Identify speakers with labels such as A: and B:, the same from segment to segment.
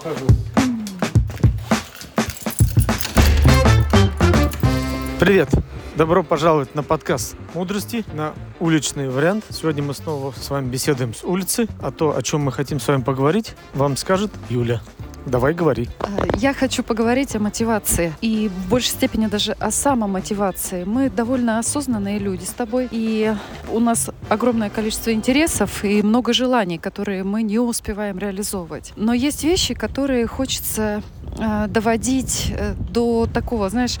A: покажу. Привет! Добро пожаловать на подкаст «Мудрости», на уличный вариант. Сегодня мы снова с вами беседуем с улицы, а то, о чем мы хотим с вами поговорить, вам скажет Юля. Давай говори.
B: А, я хочу поговорить о мотивации и в большей степени даже о самомотивации. Мы довольно осознанные люди с тобой, и у нас огромное количество интересов и много желаний, которые мы не успеваем реализовывать. Но есть вещи, которые хочется э, доводить э, до такого, знаешь,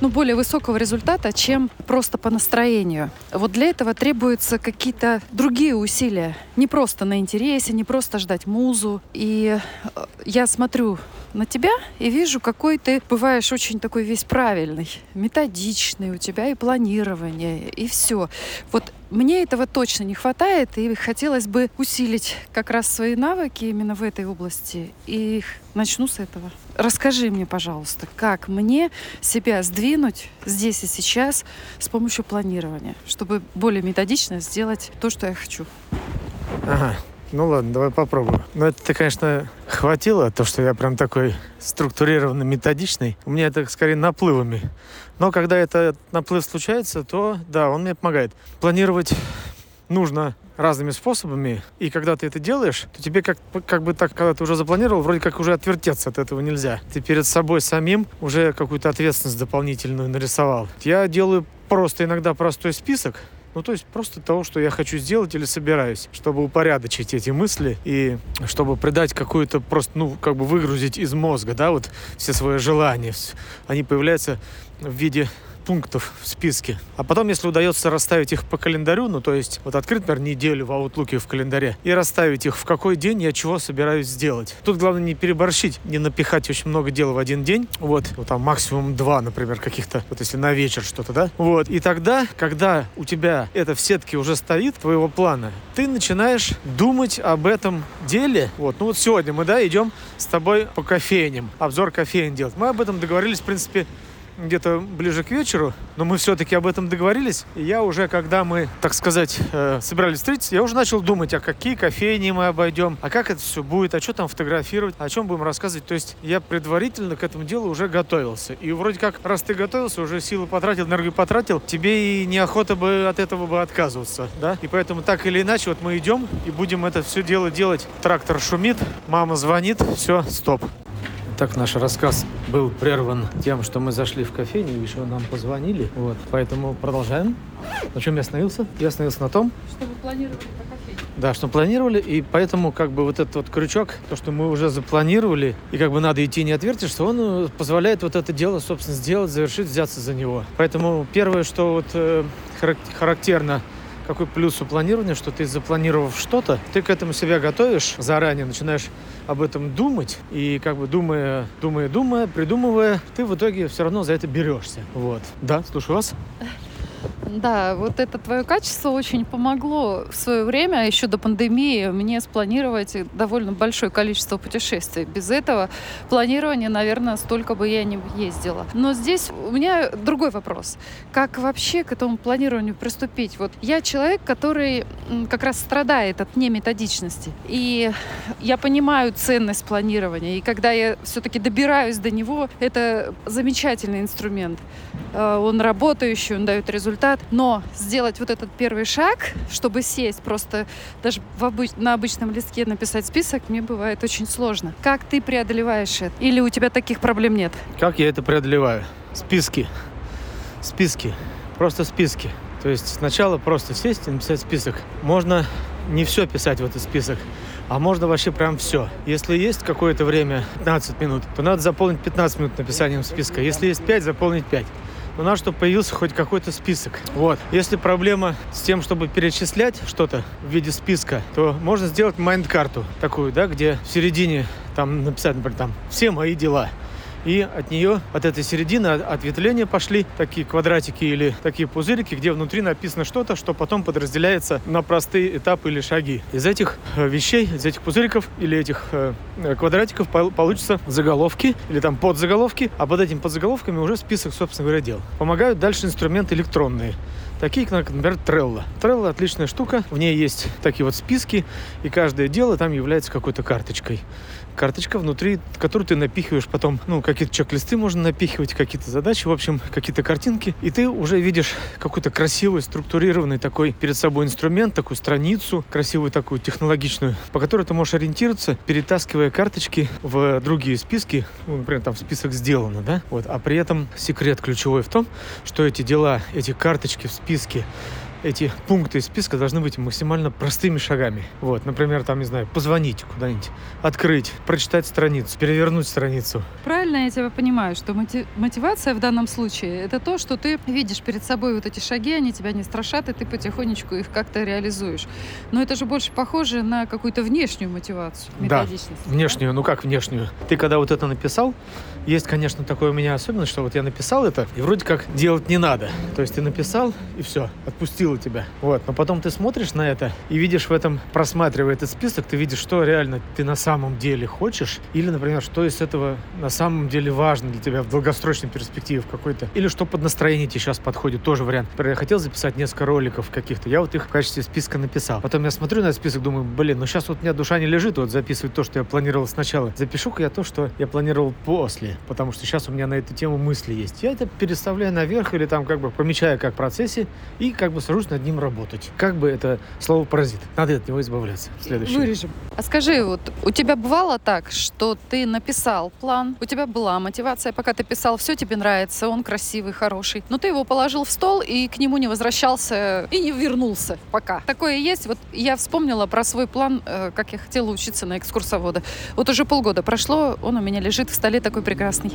B: ну, более высокого результата, чем просто по настроению. Вот для этого требуются какие-то другие усилия. Не просто на интересе, не просто ждать музу. И э, я смотрю на тебя и вижу, какой ты бываешь очень такой весь правильный, методичный, у тебя и планирование, и все. Вот мне этого точно не хватает, и хотелось бы усилить как раз свои навыки именно в этой области. И начну с этого. Расскажи мне, пожалуйста, как мне себя сдвинуть здесь и сейчас с помощью планирования, чтобы более методично сделать то, что я хочу.
A: Ага. Ну ладно, давай попробуем. Но это, конечно, хватило, то, что я прям такой структурированный, методичный. У меня это скорее наплывами. Но когда этот наплыв случается, то да, он мне помогает. Планировать нужно разными способами, и когда ты это делаешь, то тебе как, как бы так, когда ты уже запланировал, вроде как уже отвертеться от этого нельзя. Ты перед собой самим уже какую-то ответственность дополнительную нарисовал. Я делаю просто иногда простой список, ну, то есть просто того, что я хочу сделать или собираюсь, чтобы упорядочить эти мысли и чтобы придать какую-то просто, ну, как бы выгрузить из мозга, да, вот все свои желания. Они появляются в виде пунктов в списке. А потом, если удается расставить их по календарю, ну, то есть вот открыть, например, неделю в Outlook в календаре и расставить их, в какой день я чего собираюсь сделать. Тут главное не переборщить, не напихать очень много дел в один день. Вот, вот там максимум два, например, каких-то, вот если на вечер что-то, да? Вот, и тогда, когда у тебя это в сетке уже стоит, твоего плана, ты начинаешь думать об этом деле. Вот, ну вот сегодня мы, да, идем с тобой по кофейням, обзор кофеин делать. Мы об этом договорились, в принципе, где-то ближе к вечеру, но мы все-таки об этом договорились. И я уже, когда мы, так сказать, э, собирались встретиться, я уже начал думать, а какие кофейни мы обойдем, а как это все будет, а что там фотографировать, о чем будем рассказывать. То есть я предварительно к этому делу уже готовился. И вроде как, раз ты готовился, уже силы потратил, энергию потратил, тебе и неохота бы от этого бы отказываться, да? И поэтому так или иначе, вот мы идем и будем это все дело делать. Трактор шумит, мама звонит, все, стоп. Так наш рассказ был прерван тем, что мы зашли в кофейню, и еще нам позвонили. Вот, поэтому продолжаем. На чем я остановился? Я остановился на том,
B: что вы планировали по кофейне.
A: Да, что планировали, и поэтому как бы вот этот вот крючок, то, что мы уже запланировали, и как бы надо идти не отвертишься, он э, позволяет вот это дело, собственно, сделать, завершить, взяться за него. Поэтому первое, что вот э, характерно какой плюс у планирования, что ты запланировав что-то, ты к этому себя готовишь заранее, начинаешь об этом думать, и как бы думая, думая, думая, придумывая, ты в итоге все равно за это берешься. Вот. Да, слушаю вас.
B: Да, вот это твое качество очень помогло в свое время, еще до пандемии, мне спланировать довольно большое количество путешествий. Без этого планирования, наверное, столько бы я не ездила. Но здесь у меня другой вопрос. Как вообще к этому планированию приступить? Вот я человек, который как раз страдает от неметодичности. И я понимаю ценность планирования. И когда я все-таки добираюсь до него, это замечательный инструмент. Э, он работающий, он дает результат. Но сделать вот этот первый шаг, чтобы сесть, просто даже в обыч... на обычном листке написать список, мне бывает очень сложно. Как ты преодолеваешь это? Или у тебя таких проблем нет?
A: Как я это преодолеваю? Списки. Списки. Просто списки. То есть сначала просто сесть и написать список. Можно не все писать в этот список, а можно вообще прям все. Если есть какое-то время, 15 минут, то надо заполнить 15 минут написанием списка. Если есть 5, заполнить 5 но надо, чтобы появился хоть какой-то список. Вот. Если проблема с тем, чтобы перечислять что-то в виде списка, то можно сделать майнд-карту такую, да, где в середине там написать, например, там «все мои дела» и от нее, от этой середины ответвления пошли такие квадратики или такие пузырики, где внутри написано что-то, что потом подразделяется на простые этапы или шаги. Из этих э, вещей, из этих пузыриков или этих э, квадратиков получатся заголовки или там подзаголовки, а под этими подзаголовками уже список, собственно говоря, дел. Помогают дальше инструменты электронные такие, как, например, Trello. Trello отличная штука, в ней есть такие вот списки, и каждое дело там является какой-то карточкой карточка, внутри которую ты напихиваешь потом, ну, какие-то чек-листы можно напихивать, какие-то задачи, в общем, какие-то картинки, и ты уже видишь какой-то красивый, структурированный такой перед собой инструмент, такую страницу, красивую такую технологичную, по которой ты можешь ориентироваться, перетаскивая карточки в другие списки, ну, например, там список сделано, да, вот, а при этом секрет ключевой в том, что эти дела, эти карточки в списке, эти пункты из списка должны быть максимально простыми шагами. Вот, например, там, не знаю, позвонить куда-нибудь, открыть, прочитать страницу, перевернуть страницу.
B: Правильно я тебя понимаю, что мотив- мотивация в данном случае это то, что ты видишь перед собой вот эти шаги, они тебя не страшат, и ты потихонечку их как-то реализуешь. Но это же больше похоже на какую-то внешнюю мотивацию,
A: Да. Внешнюю, ну как внешнюю? Ты когда вот это написал, есть, конечно, такое у меня особенность, что вот я написал это, и вроде как делать не надо. То есть ты написал, и все, отпустило тебя. Вот, но потом ты смотришь на это и видишь в этом, просматривая этот список, ты видишь, что реально ты на самом деле хочешь, или, например, что из этого на самом деле важно для тебя в долгосрочной перспективе в какой-то, или что под настроение тебе сейчас подходит, тоже вариант. Например, я хотел записать несколько роликов каких-то, я вот их в качестве списка написал. Потом я смотрю на этот список, думаю, блин, ну сейчас вот у меня душа не лежит вот записывать то, что я планировал сначала. Запишу-ка я то, что я планировал после, потому что сейчас у меня на эту тему мысли есть. Я это переставляю наверх или там как бы помечаю как в процессе и как бы сажусь над ним работать. Как бы это слово паразит. Надо от него избавляться. Следующее.
B: Вырежем. А скажи, вот у тебя бывало так, что ты написал план, у тебя была мотивация, пока ты писал, все тебе нравится, он красивый, хороший, но ты его положил в стол и к нему не возвращался и не вернулся пока. Такое есть. Вот я вспомнила про свой план, э, как я хотела учиться на экскурсовода. Вот уже полгода прошло, он у меня лежит в столе такой прекрасный.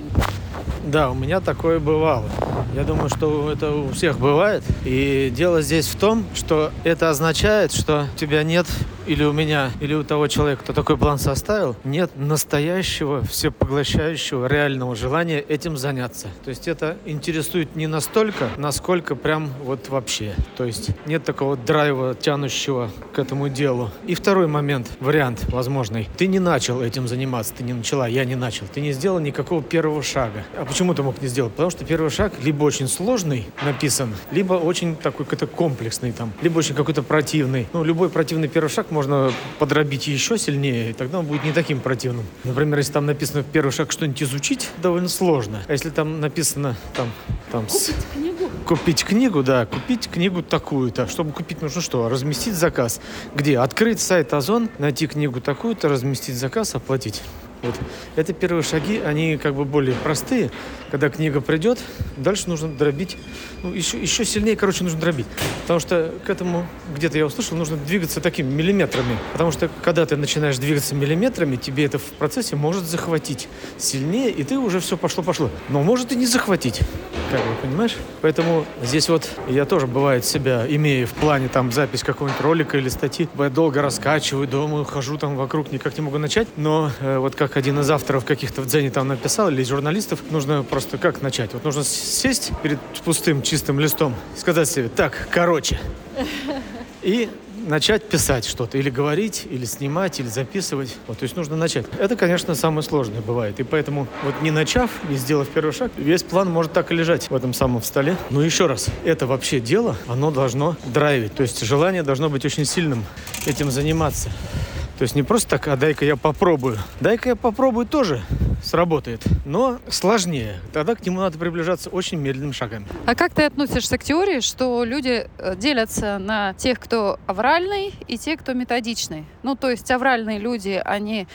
A: Да, у меня такое бывало. Я думаю, что это у всех бывает. И дело здесь в том, что это означает, что у тебя нет или у меня, или у того человека, кто такой план составил, нет настоящего, всепоглощающего, реального желания этим заняться. То есть это интересует не настолько, насколько прям вот вообще. То есть нет такого драйва, тянущего к этому делу. И второй момент, вариант возможный. Ты не начал этим заниматься, ты не начала, я не начал. Ты не сделал никакого первого шага. А почему ты мог не сделать? Потому что первый шаг либо очень сложный написан, либо очень такой какой-то комплексный там, либо очень какой-то противный. Ну, любой противный первый шаг можно подробить еще сильнее, и тогда он будет не таким противным. Например, если там написано первый шаг что-нибудь изучить, довольно сложно. А если там написано там, там с-
B: книгу.
A: Купить книгу, да, купить книгу такую-то. Чтобы купить, нужно что? Разместить заказ. Где? Открыть сайт Озон, найти книгу такую-то, разместить заказ, оплатить. Вот. Это первые шаги, они как бы более простые. Когда книга придет, дальше нужно дробить. Ну, еще, еще сильнее, короче, нужно дробить. Потому что к этому, где-то я услышал, нужно двигаться такими миллиметрами. Потому что когда ты начинаешь двигаться миллиметрами, тебе это в процессе может захватить сильнее, и ты уже все пошло-пошло. Но может и не захватить. Как бы, понимаешь? Поэтому здесь вот я тоже, бывает, себя имею в плане там запись какого-нибудь ролика или статьи. Я долго раскачиваю, думаю, хожу там вокруг, никак не могу начать. Но э, вот как один из авторов каких-то в Дзене там написал, или журналистов, нужно просто как начать? Вот нужно сесть перед пустым чистым листом сказать себе, так, короче. И начать писать что-то, или говорить, или снимать, или записывать. Вот, то есть нужно начать. Это, конечно, самое сложное бывает. И поэтому вот не начав, не сделав первый шаг, весь план может так и лежать в этом самом столе. Но еще раз, это вообще дело, оно должно драйвить. То есть желание должно быть очень сильным этим заниматься. То есть не просто так, а дай-ка я попробую. Дай-ка я попробую тоже сработает. Но сложнее. Тогда к нему надо приближаться очень медленными шагами.
B: А как ты относишься к теории, что люди э, делятся на тех, кто авральный, и те, кто методичный? Ну, то есть авральные люди, они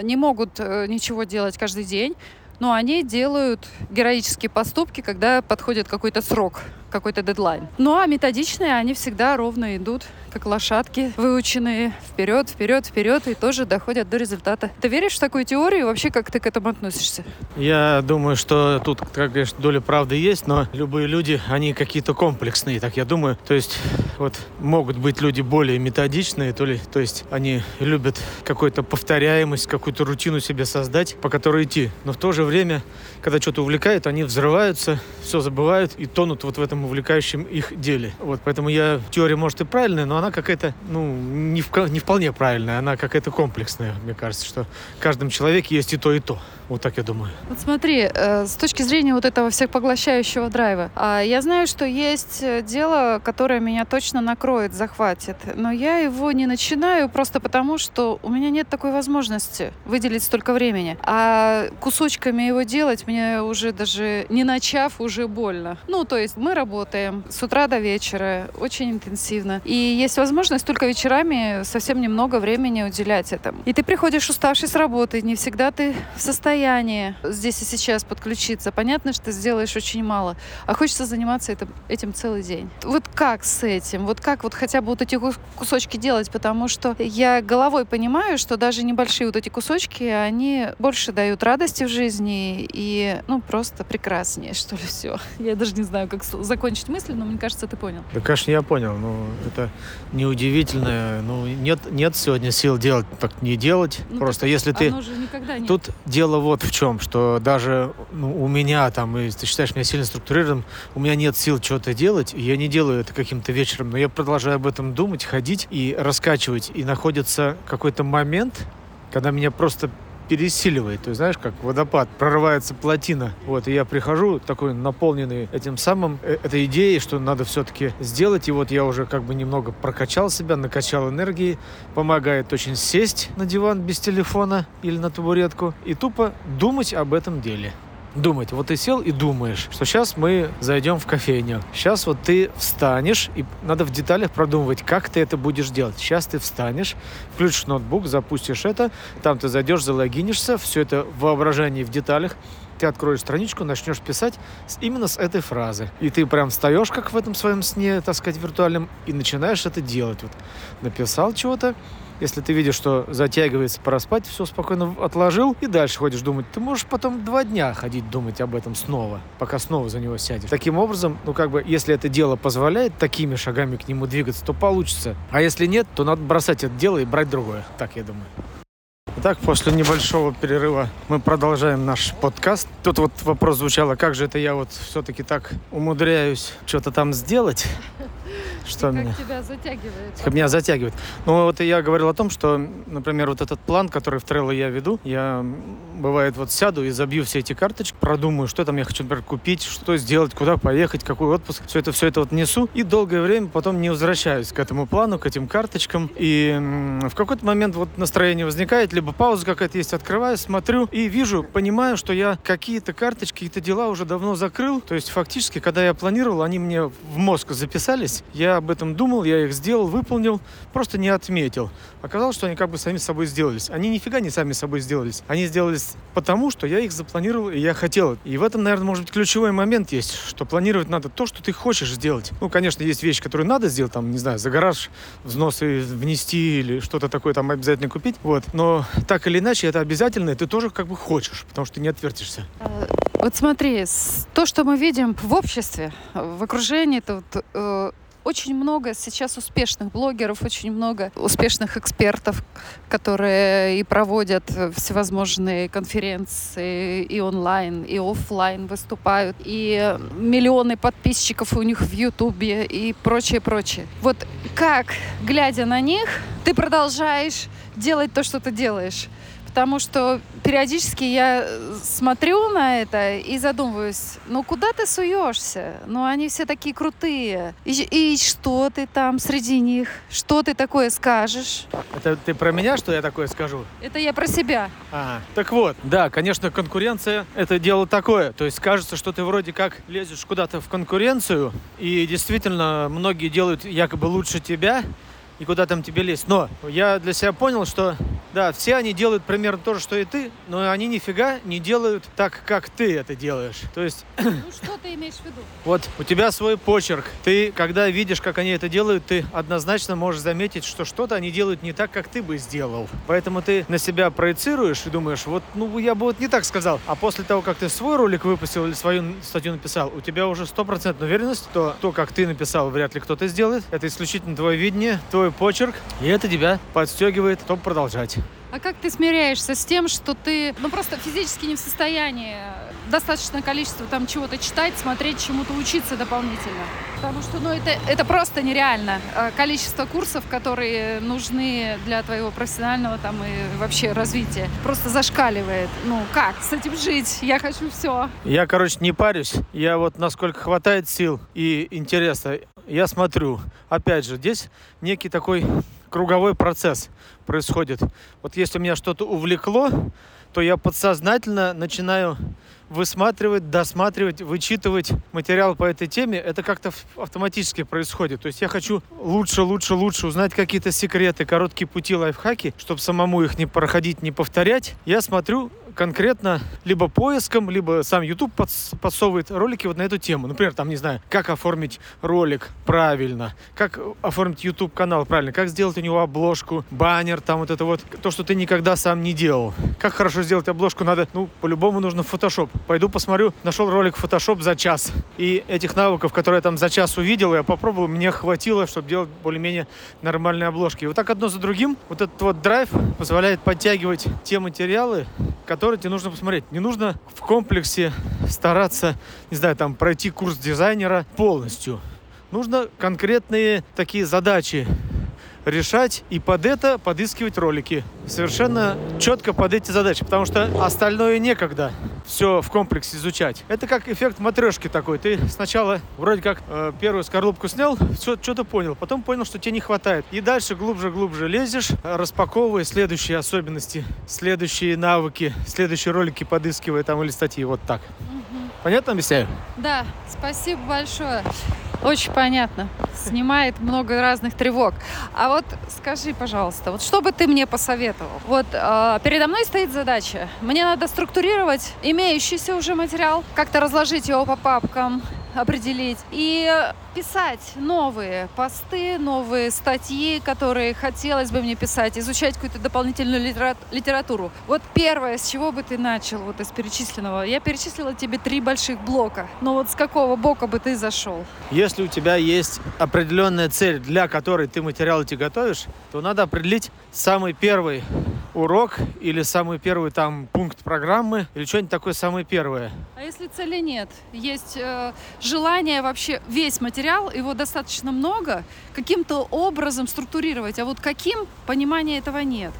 B: не могут э, ничего делать каждый день, но они делают героические поступки, когда подходит какой-то срок, какой-то дедлайн. Ну а методичные, они всегда ровно идут, как лошадки, выученные вперед, вперед, вперед, и тоже доходят до результата. Ты веришь в такую теорию? Вообще, как ты к этому относишься?
A: Я думаю, что тут, как конечно, доля правды есть, но любые люди, они какие-то комплексные, так я думаю. То есть, вот могут быть люди более методичные, то ли, то есть они любят какую-то повторяемость, какую-то рутину себе создать, по которой идти. Но в то же время, когда что-то увлекает, они взрываются, все забывают и тонут вот в этом этом увлекающем их деле. Вот, поэтому я, теория может и правильная, но она какая-то, ну, не, в, не вполне правильная, она какая-то комплексная, мне кажется, что в каждом человеке есть и то, и то. Вот так я думаю.
B: Вот смотри, э, с точки зрения вот этого всепоглощающего драйва, а я знаю, что есть э, дело, которое меня точно накроет, захватит, но я его не начинаю просто потому, что у меня нет такой возможности выделить столько времени. А кусочками его делать мне уже даже не начав, уже больно. Ну, то есть мы работаем с утра до вечера, очень интенсивно. И есть возможность только вечерами совсем немного времени уделять этому. И ты приходишь уставший с работы, не всегда ты в состоянии здесь и сейчас подключиться. Понятно, что ты сделаешь очень мало, а хочется заниматься этим, этим целый день. Вот как с этим? Вот как вот хотя бы вот эти кусочки делать? Потому что я головой понимаю, что даже небольшие вот эти кусочки, они больше дают радости в жизни и, ну, просто прекраснее, что ли, все. Я даже не знаю, как закончить мысль, но мне кажется, ты понял.
A: Да, конечно, я понял. Ну, это неудивительно. Ну, нет, нет сегодня сил делать, так не делать. Ну, Просто если ты... Тут дело вот в чем, что даже ну, у меня там, и ты считаешь меня сильно структурированным, у меня нет сил что-то делать, и я не делаю это каким-то вечером, но я продолжаю об этом думать, ходить и раскачивать. И находится какой-то момент, когда меня просто пересиливает. То есть, знаешь, как водопад, прорывается плотина. Вот, и я прихожу такой наполненный этим самым, э, этой идеей, что надо все-таки сделать. И вот я уже как бы немного прокачал себя, накачал энергии. Помогает очень сесть на диван без телефона или на табуретку и тупо думать об этом деле думать. Вот ты сел и думаешь, что сейчас мы зайдем в кофейню. Сейчас вот ты встанешь, и надо в деталях продумывать, как ты это будешь делать. Сейчас ты встанешь, включишь ноутбук, запустишь это, там ты зайдешь, залогинишься, все это в воображении, в деталях, ты откроешь страничку, начнешь писать именно с этой фразы. И ты прям встаешь, как в этом своем сне, так сказать, виртуальном, и начинаешь это делать. Вот написал чего-то, если ты видишь, что затягивается, пора спать, все спокойно отложил и дальше ходишь думать. Ты можешь потом два дня ходить думать об этом снова, пока снова за него сядешь. Таким образом, ну как бы, если это дело позволяет такими шагами к нему двигаться, то получится. А если нет, то надо бросать это дело и брать другое. Так я думаю. Итак, после небольшого перерыва мы продолжаем наш подкаст. Тут вот вопрос звучал, как же это я вот все-таки так умудряюсь что-то там сделать?
B: Что как меня? тебя затягивает?
A: Как меня затягивает. Ну вот я говорил о том, что, например, вот этот план, который в Trello я веду, я бывает вот сяду и забью все эти карточки, продумаю, что там я хочу, например, купить, что сделать, куда поехать, какой отпуск. Все это, все это вот несу и долгое время потом не возвращаюсь к этому плану, к этим карточкам. И в какой-то момент вот настроение возникает, либо пауза какая-то есть, открываю, смотрю и вижу, понимаю, что я какие-то карточки, какие-то дела уже давно закрыл. То есть фактически, когда я планировал, они мне в мозг записались. Я об этом думал, я их сделал, выполнил, просто не отметил. Оказалось, что они как бы сами собой сделались. Они нифига не сами собой сделались. Они сделались потому, что я их запланировал и я хотел. И в этом, наверное, может быть ключевой момент есть, что планировать надо то, что ты хочешь сделать. Ну, конечно, есть вещи, которые надо сделать, там, не знаю, за гараж взносы внести или что-то такое там обязательно купить. Вот. Но так или иначе, это обязательно, и ты тоже как бы хочешь, потому что ты не отвертишься.
B: Э, вот смотри, то, что мы видим в обществе, в окружении, это вот, э, очень много сейчас успешных блогеров, очень много успешных экспертов, которые и проводят всевозможные конференции и онлайн, и офлайн выступают, и миллионы подписчиков у них в Ютубе и прочее, прочее. Вот как, глядя на них, ты продолжаешь делать то, что ты делаешь? Потому что периодически я э, смотрю на это и задумываюсь, ну куда ты суешься? Ну они все такие крутые. И, и что ты там среди них? Что ты такое скажешь?
A: Это ты про меня, что я такое скажу?
B: Это я про себя.
A: А, так вот, да, конечно, конкуренция — это дело такое. То есть кажется, что ты вроде как лезешь куда-то в конкуренцию, и действительно многие делают якобы лучше тебя, и куда там тебе лезть. Но я для себя понял, что да, все они делают примерно то же, что и ты, но они нифига не делают так, как ты это делаешь. То есть...
B: Ну что ты имеешь в виду?
A: Вот у тебя свой почерк. Ты, когда видишь, как они это делают, ты однозначно можешь заметить, что что-то они делают не так, как ты бы сделал. Поэтому ты на себя проецируешь и думаешь, вот, ну, я бы вот не так сказал. А после того, как ты свой ролик выпустил или свою статью написал, у тебя уже стопроцентная уверенность, что то, как ты написал, вряд ли кто-то сделает. Это исключительно твое видение, твой твой почерк, и это тебя подстегивает, чтобы продолжать.
B: А как ты смиряешься с тем, что ты ну, просто физически не в состоянии достаточное количество там чего-то читать, смотреть, чему-то учиться дополнительно. Потому что, ну, это, это просто нереально. Э, Количество курсов, которые нужны для твоего профессионального там и вообще развития, просто зашкаливает. Ну, как с этим жить? Я хочу все.
A: Я, короче, не парюсь. Я вот насколько хватает сил и интереса, я смотрю. Опять же, здесь некий такой круговой процесс происходит. Вот если меня что-то увлекло, то я подсознательно начинаю высматривать, досматривать, вычитывать материал по этой теме. Это как-то автоматически происходит. То есть я хочу лучше, лучше, лучше узнать какие-то секреты, короткие пути, лайфхаки, чтобы самому их не проходить, не повторять. Я смотрю конкретно либо поиском, либо сам YouTube подс- подсовывает ролики вот на эту тему. Например, там, не знаю, как оформить ролик правильно, как оформить YouTube канал правильно, как сделать у него обложку, баннер, там вот это вот, то, что ты никогда сам не делал. Как хорошо сделать обложку надо, ну, по-любому нужно Photoshop. Пойду посмотрю, нашел ролик Photoshop за час. И этих навыков, которые я там за час увидел, я попробовал, мне хватило, чтобы делать более-менее нормальные обложки. И вот так одно за другим, вот этот вот драйв позволяет подтягивать те материалы, которые тебе нужно посмотреть. Не нужно в комплексе стараться, не знаю, там пройти курс дизайнера полностью. Нужно конкретные такие задачи решать и под это подыскивать ролики. Совершенно четко под эти задачи, потому что остальное некогда все в комплексе изучать. Это как эффект матрешки такой. Ты сначала вроде как э, первую скорлупку снял, что-то понял, потом понял, что тебе не хватает. И дальше глубже-глубже лезешь, распаковывая следующие особенности, следующие навыки, следующие ролики подыскивая там или статьи. Вот так. Понятно объясняю?
B: Да, спасибо большое. Очень понятно. Снимает много разных тревог. А вот скажи, пожалуйста, вот что бы ты мне посоветовал? Вот э, передо мной стоит задача. Мне надо структурировать имеющийся уже материал, как-то разложить его по папкам, определить и писать новые посты, новые статьи, которые хотелось бы мне писать, изучать какую-то дополнительную литера- литературу. Вот первое, с чего бы ты начал вот из перечисленного? Я перечислила тебе три больших блока. Но вот с какого бока бы ты зашел?
A: Если у тебя есть определенная цель, для которой ты материал эти готовишь, то надо определить самый первый урок или самый первый там пункт программы или что-нибудь такое самое первое.
B: А если цели нет? Есть э, желание вообще весь материал, его достаточно много, каким-то образом структурировать, а вот каким, понимания этого нет.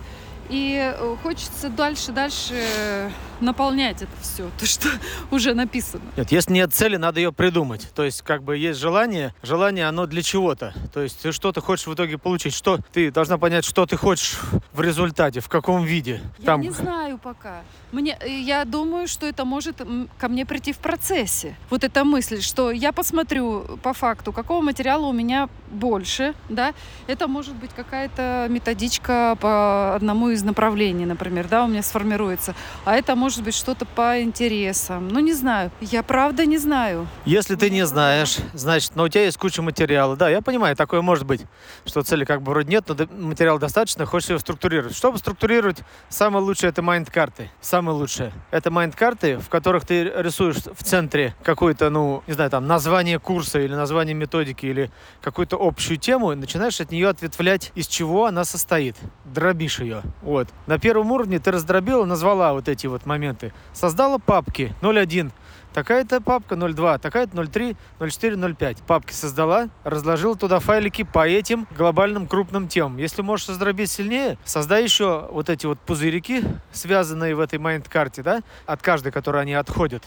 B: И э, хочется дальше, дальше наполнять это все, то, что уже написано.
A: Нет, если нет цели, надо ее придумать. То есть, как бы есть желание, желание оно для чего-то. То есть, ты что-то хочешь в итоге получить, что ты должна понять, что ты хочешь в результате, в каком виде.
B: Я не знаю пока. Мне, э, я думаю, что это может ко мне прийти в процессе. Вот эта мысль, что я посмотрю по факту, какого материала у меня больше, да. Это может быть какая-то методичка по одному из направлений, например, да, у меня сформируется. А это может быть что-то по интересам. Ну, не знаю. Я правда не знаю.
A: Если ты не знаешь, значит, но у тебя есть куча материала. Да, я понимаю, такое может быть, что цели как бы вроде нет, но материала достаточно, хочешь его структурировать. Чтобы структурировать, самое лучшее это майнд-карты. Самое лучшее. Это майнд-карты, в которых ты рисуешь в центре какое-то, ну, не знаю, там, название курса или название методики или какую-то общую тему, и начинаешь от нее ответвлять, из чего она состоит. Дробишь ее. Вот. На первом уровне ты раздробила, назвала вот эти вот моменты. Создала папки 01, Такая-то папка 02, такая-то 03, 04, 05. Папки создала, разложила туда файлики по этим глобальным крупным темам. Если можешь раздробить сильнее, создай еще вот эти вот пузырики, связанные в этой mind-карте, да, от каждой, которой они отходят.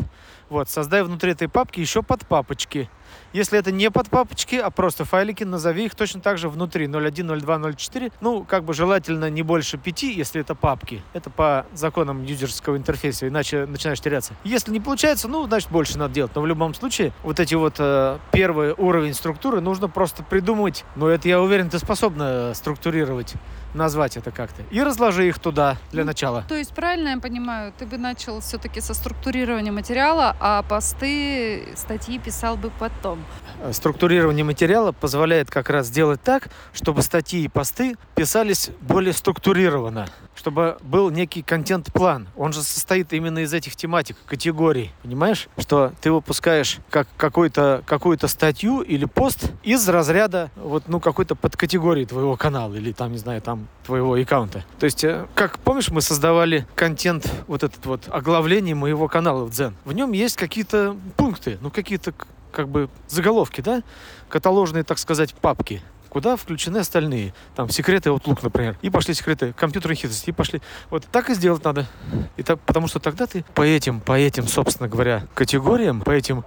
A: Вот, создай внутри этой папки еще подпапочки. Если это не под папочки, а просто файлики, назови их точно так же внутри 01, 02, 04. Ну, как бы желательно не больше пяти, если это папки. Это по законам юзерского интерфейса, иначе начинаешь теряться. Если не получается, ну, значит, больше надо делать. Но в любом случае, вот эти вот э, первый уровень структуры нужно просто придумать. Но это, я уверен, ты способна структурировать, назвать это как-то. И разложи их туда для
B: Ну,
A: начала.
B: То есть, правильно я понимаю, ты бы начал все-таки со структурирования материала, а посты, статьи писал бы под том.
A: Структурирование материала позволяет как раз сделать так, чтобы статьи и посты писались более структурированно, чтобы был некий контент-план. Он же состоит именно из этих тематик, категорий. Понимаешь, что ты выпускаешь как какую-то какую-то статью или пост из разряда вот ну какой-то подкатегории твоего канала или там не знаю там твоего аккаунта. То есть, э, как помнишь, мы создавали контент вот этот вот оглавление моего канала в Дзен. В нем есть какие-то пункты, ну какие-то как бы заголовки, да, каталожные, так сказать, папки куда включены остальные. Там секреты Outlook, например. И пошли секреты компьютерной хитрости. И пошли. Вот так и сделать надо. И так, потому что тогда ты по этим, по этим, собственно говоря, категориям, по этим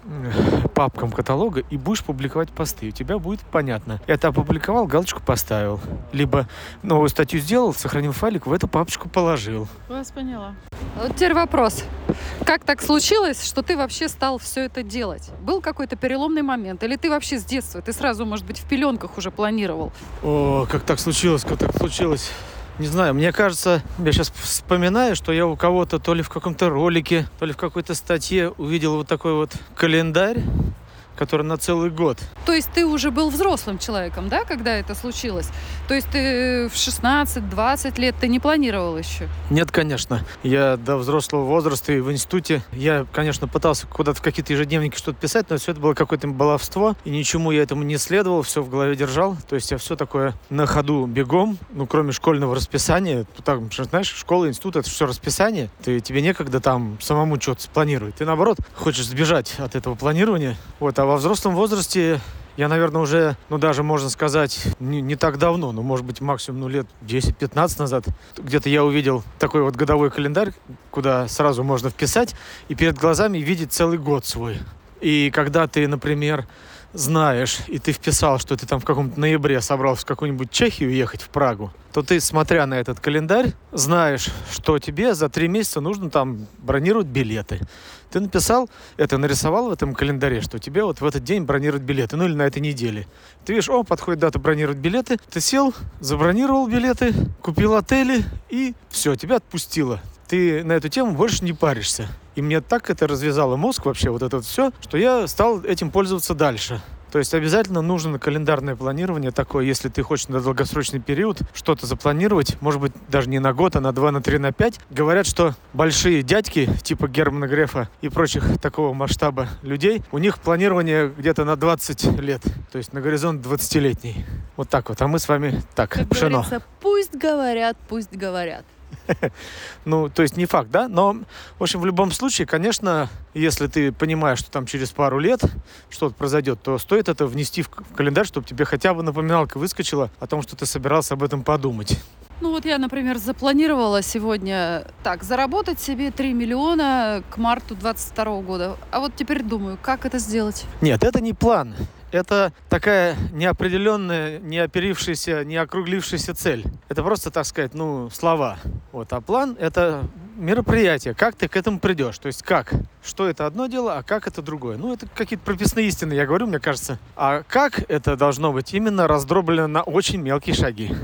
A: папкам каталога и будешь публиковать посты. У тебя будет понятно. Это опубликовал, галочку поставил. Либо новую статью сделал, сохранил файлик, в эту папочку положил.
B: Вас поняла. Вот теперь вопрос. Как так случилось, что ты вообще стал все это делать? Был какой-то переломный момент? Или ты вообще с детства, ты сразу, может быть, в пеленках уже планировал?
A: О, как так случилось, как так случилось. Не знаю, мне кажется, я сейчас вспоминаю, что я у кого-то то ли в каком-то ролике, то ли в какой-то статье увидел вот такой вот календарь который на целый год.
B: То есть ты уже был взрослым человеком, да, когда это случилось? То есть ты в 16-20 лет ты не планировал еще?
A: Нет, конечно. Я до взрослого возраста и в институте, я, конечно, пытался куда-то в какие-то ежедневники что-то писать, но все это было какое-то баловство, и ничему я этому не следовал, все в голове держал. То есть я все такое на ходу бегом, ну, кроме школьного расписания. Так, знаешь, школа, институт, это все расписание. Ты, тебе некогда там самому что-то спланировать. Ты, наоборот, хочешь сбежать от этого планирования. Вот, а во взрослом возрасте я, наверное, уже, ну, даже можно сказать, не, не так давно, ну, может быть, максимум, ну, лет 10-15 назад, где-то я увидел такой вот годовой календарь, куда сразу можно вписать и перед глазами видеть целый год свой. И когда ты, например, знаешь, и ты вписал, что ты там в каком-то ноябре собрался в какую-нибудь Чехию ехать, в Прагу, то ты, смотря на этот календарь, знаешь, что тебе за три месяца нужно там бронировать билеты. Ты написал, это нарисовал в этом календаре, что тебе вот в этот день бронировать билеты, ну или на этой неделе. Ты видишь, о, подходит дата бронировать билеты, ты сел, забронировал билеты, купил отели и все, тебя отпустило. Ты на эту тему больше не паришься. И мне так это развязало мозг вообще, вот это вот все, что я стал этим пользоваться дальше. То есть обязательно нужно календарное планирование такое, если ты хочешь на долгосрочный период что-то запланировать, может быть, даже не на год, а на два, на три, на пять. Говорят, что большие дядьки, типа Германа Грефа и прочих такого масштаба людей, у них планирование где-то на 20 лет, то есть на горизонт 20-летний. Вот так вот. А мы с вами так,
B: как
A: пшено.
B: Пусть говорят, пусть говорят.
A: Ну, то есть не факт, да? Но, в общем, в любом случае, конечно, если ты понимаешь, что там через пару лет что-то произойдет, то стоит это внести в календарь, чтобы тебе хотя бы напоминалка выскочила о том, что ты собирался об этом подумать.
B: Ну вот я, например, запланировала сегодня так, заработать себе 3 миллиона к марту 22 года. А вот теперь думаю, как это сделать?
A: Нет, это не план это такая неопределенная, не оперившаяся, не округлившаяся цель. Это просто, так сказать, ну, слова. Вот. А план — это мероприятие. Как ты к этому придешь? То есть как? Что это одно дело, а как это другое? Ну, это какие-то прописные истины, я говорю, мне кажется. А как это должно быть именно раздроблено на очень мелкие шаги?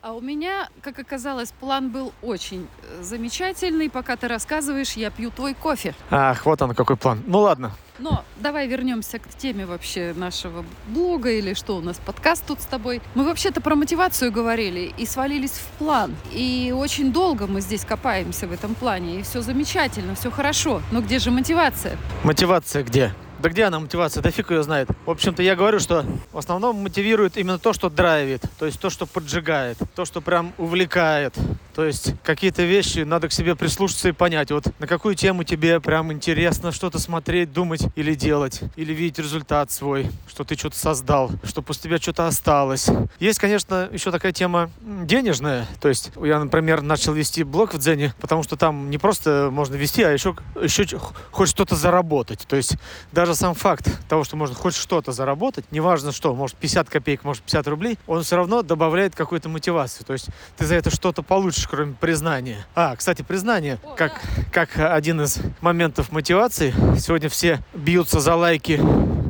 B: А у меня, как оказалось, план был очень э, замечательный. Пока ты рассказываешь, я пью твой кофе.
A: Ах, вот он какой план. Ну ладно.
B: Но давай вернемся к теме вообще нашего блога или что у нас подкаст тут с тобой. Мы вообще-то про мотивацию говорили и свалились в план. И очень долго мы здесь копаемся в этом плане. И все замечательно, все хорошо. Но где же мотивация?
A: Мотивация где? Да где она мотивация? Да фиг ее знает. В общем-то, я говорю, что в основном мотивирует именно то, что драйвит, то есть то, что поджигает, то, что прям увлекает. То есть какие-то вещи надо к себе прислушаться и понять, вот на какую тему тебе прям интересно что-то смотреть, думать или делать, или видеть результат свой, что ты что-то создал, что после тебя что-то осталось. Есть, конечно, еще такая тема денежная. То есть я, например, начал вести блог в Дзене, потому что там не просто можно вести, а еще, еще хоть что-то заработать. То есть даже сам факт того, что можно хоть что-то заработать, неважно что, может 50 копеек, может 50 рублей, он все равно добавляет какую-то мотивацию. То есть ты за это что-то получишь кроме признания. А, кстати, признание, О, как, да. как один из моментов мотивации. Сегодня все бьются за лайки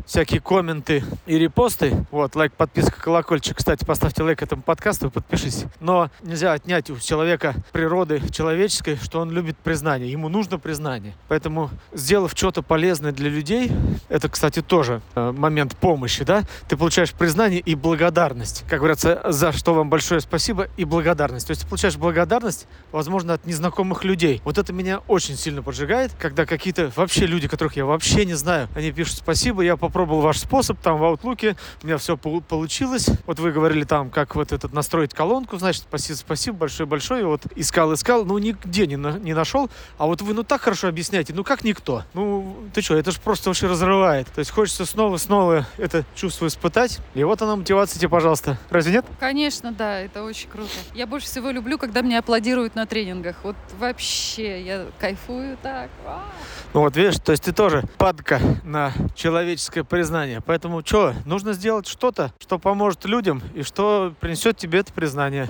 A: всякие комменты и репосты. Вот, лайк, подписка, колокольчик. Кстати, поставьте лайк этому подкасту и подпишись. Но нельзя отнять у человека природы человеческой, что он любит признание. Ему нужно признание. Поэтому, сделав что-то полезное для людей, это, кстати, тоже э, момент помощи, да? Ты получаешь признание и благодарность. Как говорится, за что вам большое спасибо и благодарность. То есть ты получаешь благодарность, возможно, от незнакомых людей. Вот это меня очень сильно поджигает, когда какие-то вообще люди, которых я вообще не знаю, они пишут спасибо, я попробовал ваш способ там в Outlook, у меня все получилось. Вот вы говорили там, как вот этот настроить колонку, значит, спасибо, спасибо большое-большое. Вот искал, искал, ну нигде не, на, не нашел. А вот вы ну так хорошо объясняете, ну как никто. Ну ты что, это же просто вообще разрывает. То есть хочется снова-снова это чувство испытать. И вот она мотивация тебе, пожалуйста. Разве нет?
B: Конечно, да, это очень круто. Я больше всего люблю, когда мне аплодируют на тренингах. Вот вообще, я кайфую так.
A: Вот видишь, то есть ты тоже падка на человеческое признание. Поэтому что, нужно сделать что-то, что поможет людям и что принесет тебе это признание.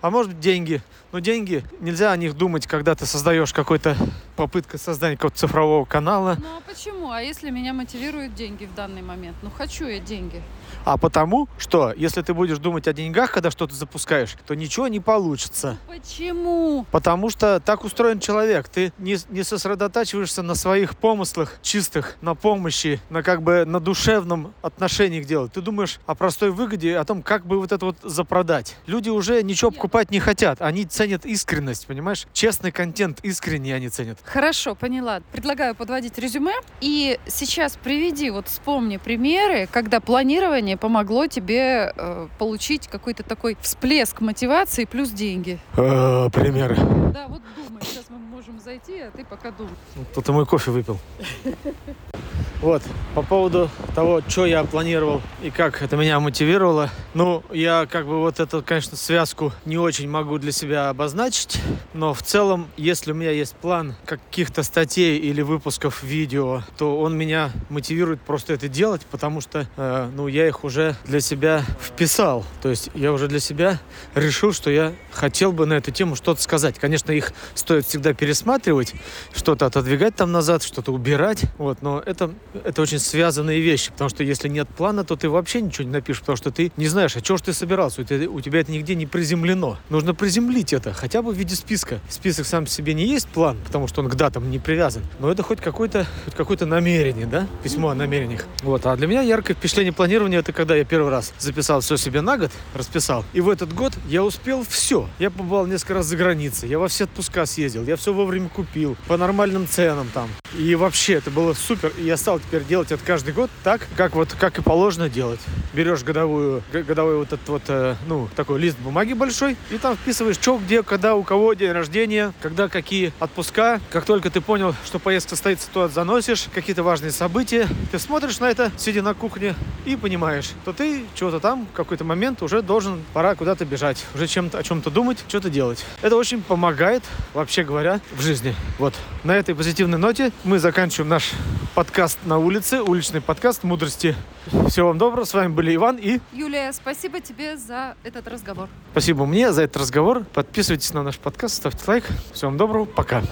A: А может быть деньги. Но деньги, нельзя о них думать, когда ты создаешь какой-то попытка создания какого-то цифрового канала.
B: Ну а почему? А если меня мотивируют деньги в данный момент? Ну хочу я деньги.
A: А потому, что если ты будешь думать о деньгах, когда что-то запускаешь, то ничего не получится.
B: Почему?
A: Потому что так устроен человек. Ты не, не сосредотачиваешься на своих помыслах чистых, на помощи, на как бы на душевном отношении к делу. Ты думаешь о простой выгоде, о том, как бы вот это вот запродать. Люди уже ничего Нет. Покупать не хотят. Они ценят искренность, понимаешь? Честный контент, искренне они ценят.
B: Хорошо, поняла. Предлагаю подводить резюме. И сейчас приведи, вот вспомни примеры, когда планирование помогло тебе э, получить какой-то такой всплеск мотивации плюс деньги?
A: Э, примеры.
B: Да, вот думай. Сейчас мы можем зайти, а ты пока думай.
A: Тут ты мой кофе выпил. Вот, по поводу того, что я планировал и как это меня мотивировало. Ну, я как бы вот эту, конечно, связку не очень могу для себя обозначить, но в целом, если у меня есть план каких-то статей или выпусков видео, то он меня мотивирует просто это делать, потому что, э, ну, я их уже для себя вписал. То есть я уже для себя решил, что я хотел бы на эту тему что-то сказать. Конечно, их стоит всегда пересматривать, что-то отодвигать там назад, что-то убирать, вот, но это это очень связанные вещи, потому что если нет плана, то ты вообще ничего не напишешь, потому что ты не знаешь, а чего ж ты собирался, у тебя, у тебя это нигде не приземлено. Нужно приземлить это, хотя бы в виде списка. Список сам себе не есть план, потому что он к датам не привязан, но это хоть какое-то хоть какое-то намерение, да, письмо о намерениях. Вот, а для меня яркое впечатление планирования это когда я первый раз записал все себе на год, расписал, и в этот год я успел все. Я побывал несколько раз за границей, я во все отпуска съездил, я все вовремя купил, по нормальным ценам там. И вообще это было супер, и я стал теперь делать это каждый год так, как вот как и положено делать. Берешь годовую, годовой вот этот вот, э, ну, такой лист бумаги большой, и там вписываешь, что, где, когда, у кого день рождения, когда какие отпуска. Как только ты понял, что поездка состоится, то заносишь какие-то важные события. Ты смотришь на это, сидя на кухне, и понимаешь, что ты что-то там в какой-то момент уже должен, пора куда-то бежать, уже чем-то, о чем-то думать, что-то делать. Это очень помогает, вообще говоря, в жизни. Вот. На этой позитивной ноте мы заканчиваем наш подкаст на улице, уличный подкаст мудрости. Всего вам доброго. С вами были Иван и...
B: Юлия, спасибо тебе за этот разговор.
A: Спасибо мне за этот разговор. Подписывайтесь на наш подкаст, ставьте лайк. Всего вам доброго. Пока.